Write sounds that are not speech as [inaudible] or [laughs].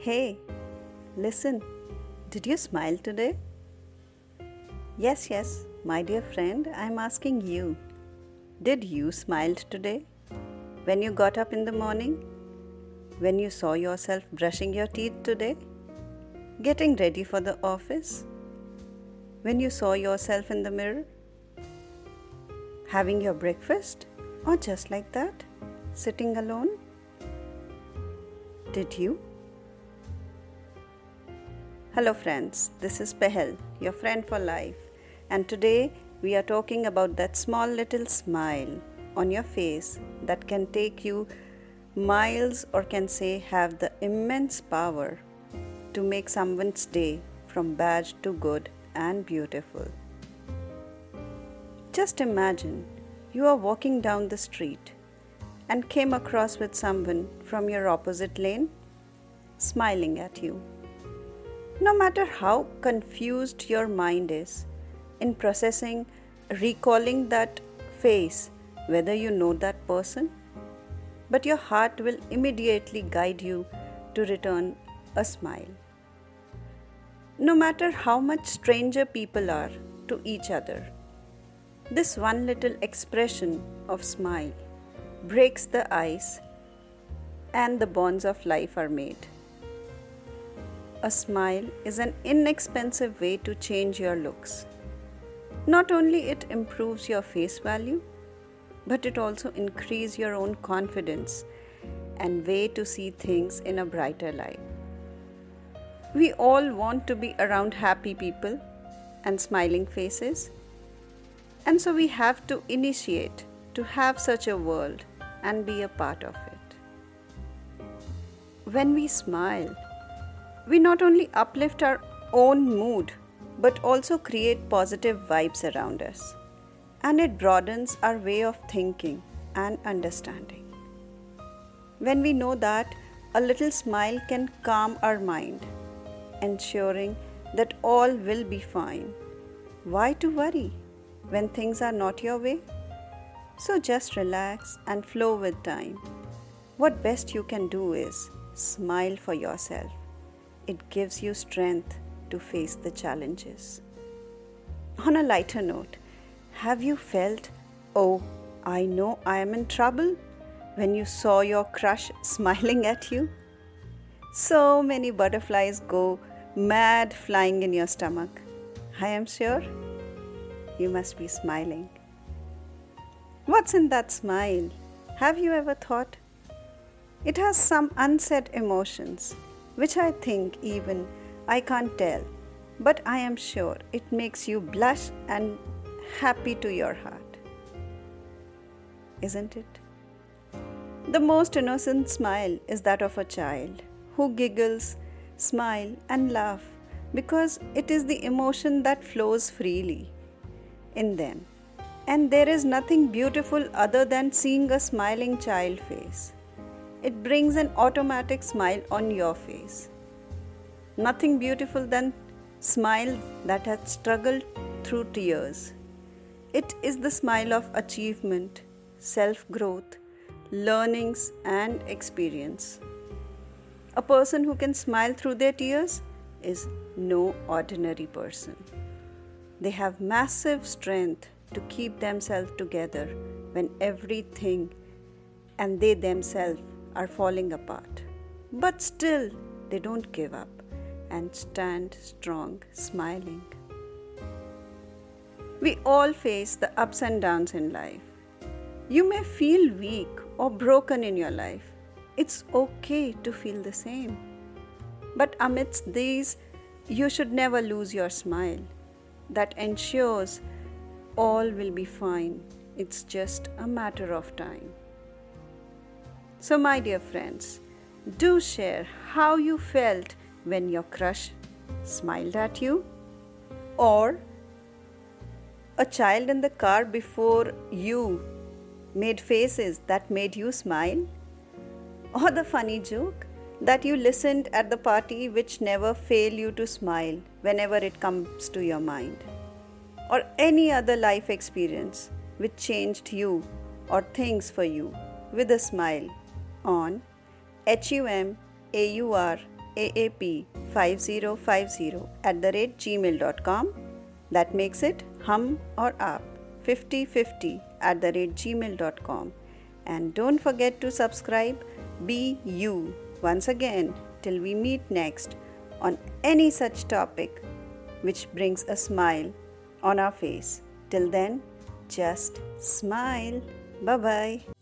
Hey, listen, did you smile today? Yes, yes, my dear friend, I'm asking you. Did you smile today? When you got up in the morning? When you saw yourself brushing your teeth today? Getting ready for the office? When you saw yourself in the mirror? Having your breakfast? Or just like that? Sitting alone? Did you? Hello, friends. This is Pehel, your friend for life, and today we are talking about that small little smile on your face that can take you miles or can say have the immense power to make someone's day from bad to good and beautiful. Just imagine you are walking down the street and came across with someone from your opposite lane smiling at you. No matter how confused your mind is in processing, recalling that face, whether you know that person, but your heart will immediately guide you to return a smile. No matter how much stranger people are to each other, this one little expression of smile breaks the ice and the bonds of life are made. A smile is an inexpensive way to change your looks. Not only it improves your face value, but it also increases your own confidence and way to see things in a brighter light. We all want to be around happy people and smiling faces. And so we have to initiate to have such a world and be a part of it. When we smile, we not only uplift our own mood but also create positive vibes around us. And it broadens our way of thinking and understanding. When we know that a little smile can calm our mind, ensuring that all will be fine, why to worry when things are not your way? So just relax and flow with time. What best you can do is smile for yourself it gives you strength to face the challenges. On a lighter note, have you felt, oh, I know I am in trouble when you saw your crush [laughs] smiling at you? So many butterflies go mad flying in your stomach. I am sure you must be smiling. What's in that smile? Have you ever thought? It has some unsaid emotions which I think even I can't tell, but I am sure it makes you blush and happy to your heart. Isn't it? The most innocent smile is that of a child who giggles, smile, and laugh because it is the emotion that flows freely in them. And there is nothing beautiful other than seeing a smiling child face it brings an automatic smile on your face. Nothing beautiful than smile that has struggled through tears. It is the smile of achievement, self growth, learnings, and experience. A person who can smile through their tears is no ordinary person. They have massive strength to keep themselves together when everything and they themselves are falling apart. But still, they don't give up and stand strong, smiling. We all face the ups and downs in life. You may feel weak or broken in your life. It's okay to feel the same. But amidst these, you should never lose your smile. That ensures all will be fine. It's just a matter of time. So, my dear friends, do share how you felt when your crush smiled at you, or a child in the car before you made faces that made you smile, or the funny joke that you listened at the party which never fail you to smile whenever it comes to your mind, or any other life experience which changed you or things for you with a smile on HUM AUR aap5050 at the rate gmail.com. That makes it hum or aap 5050 at the rate gmail.com. And don't forget to subscribe. Be you once again till we meet next on any such topic which brings a smile on our face. Till then, just smile. Bye bye.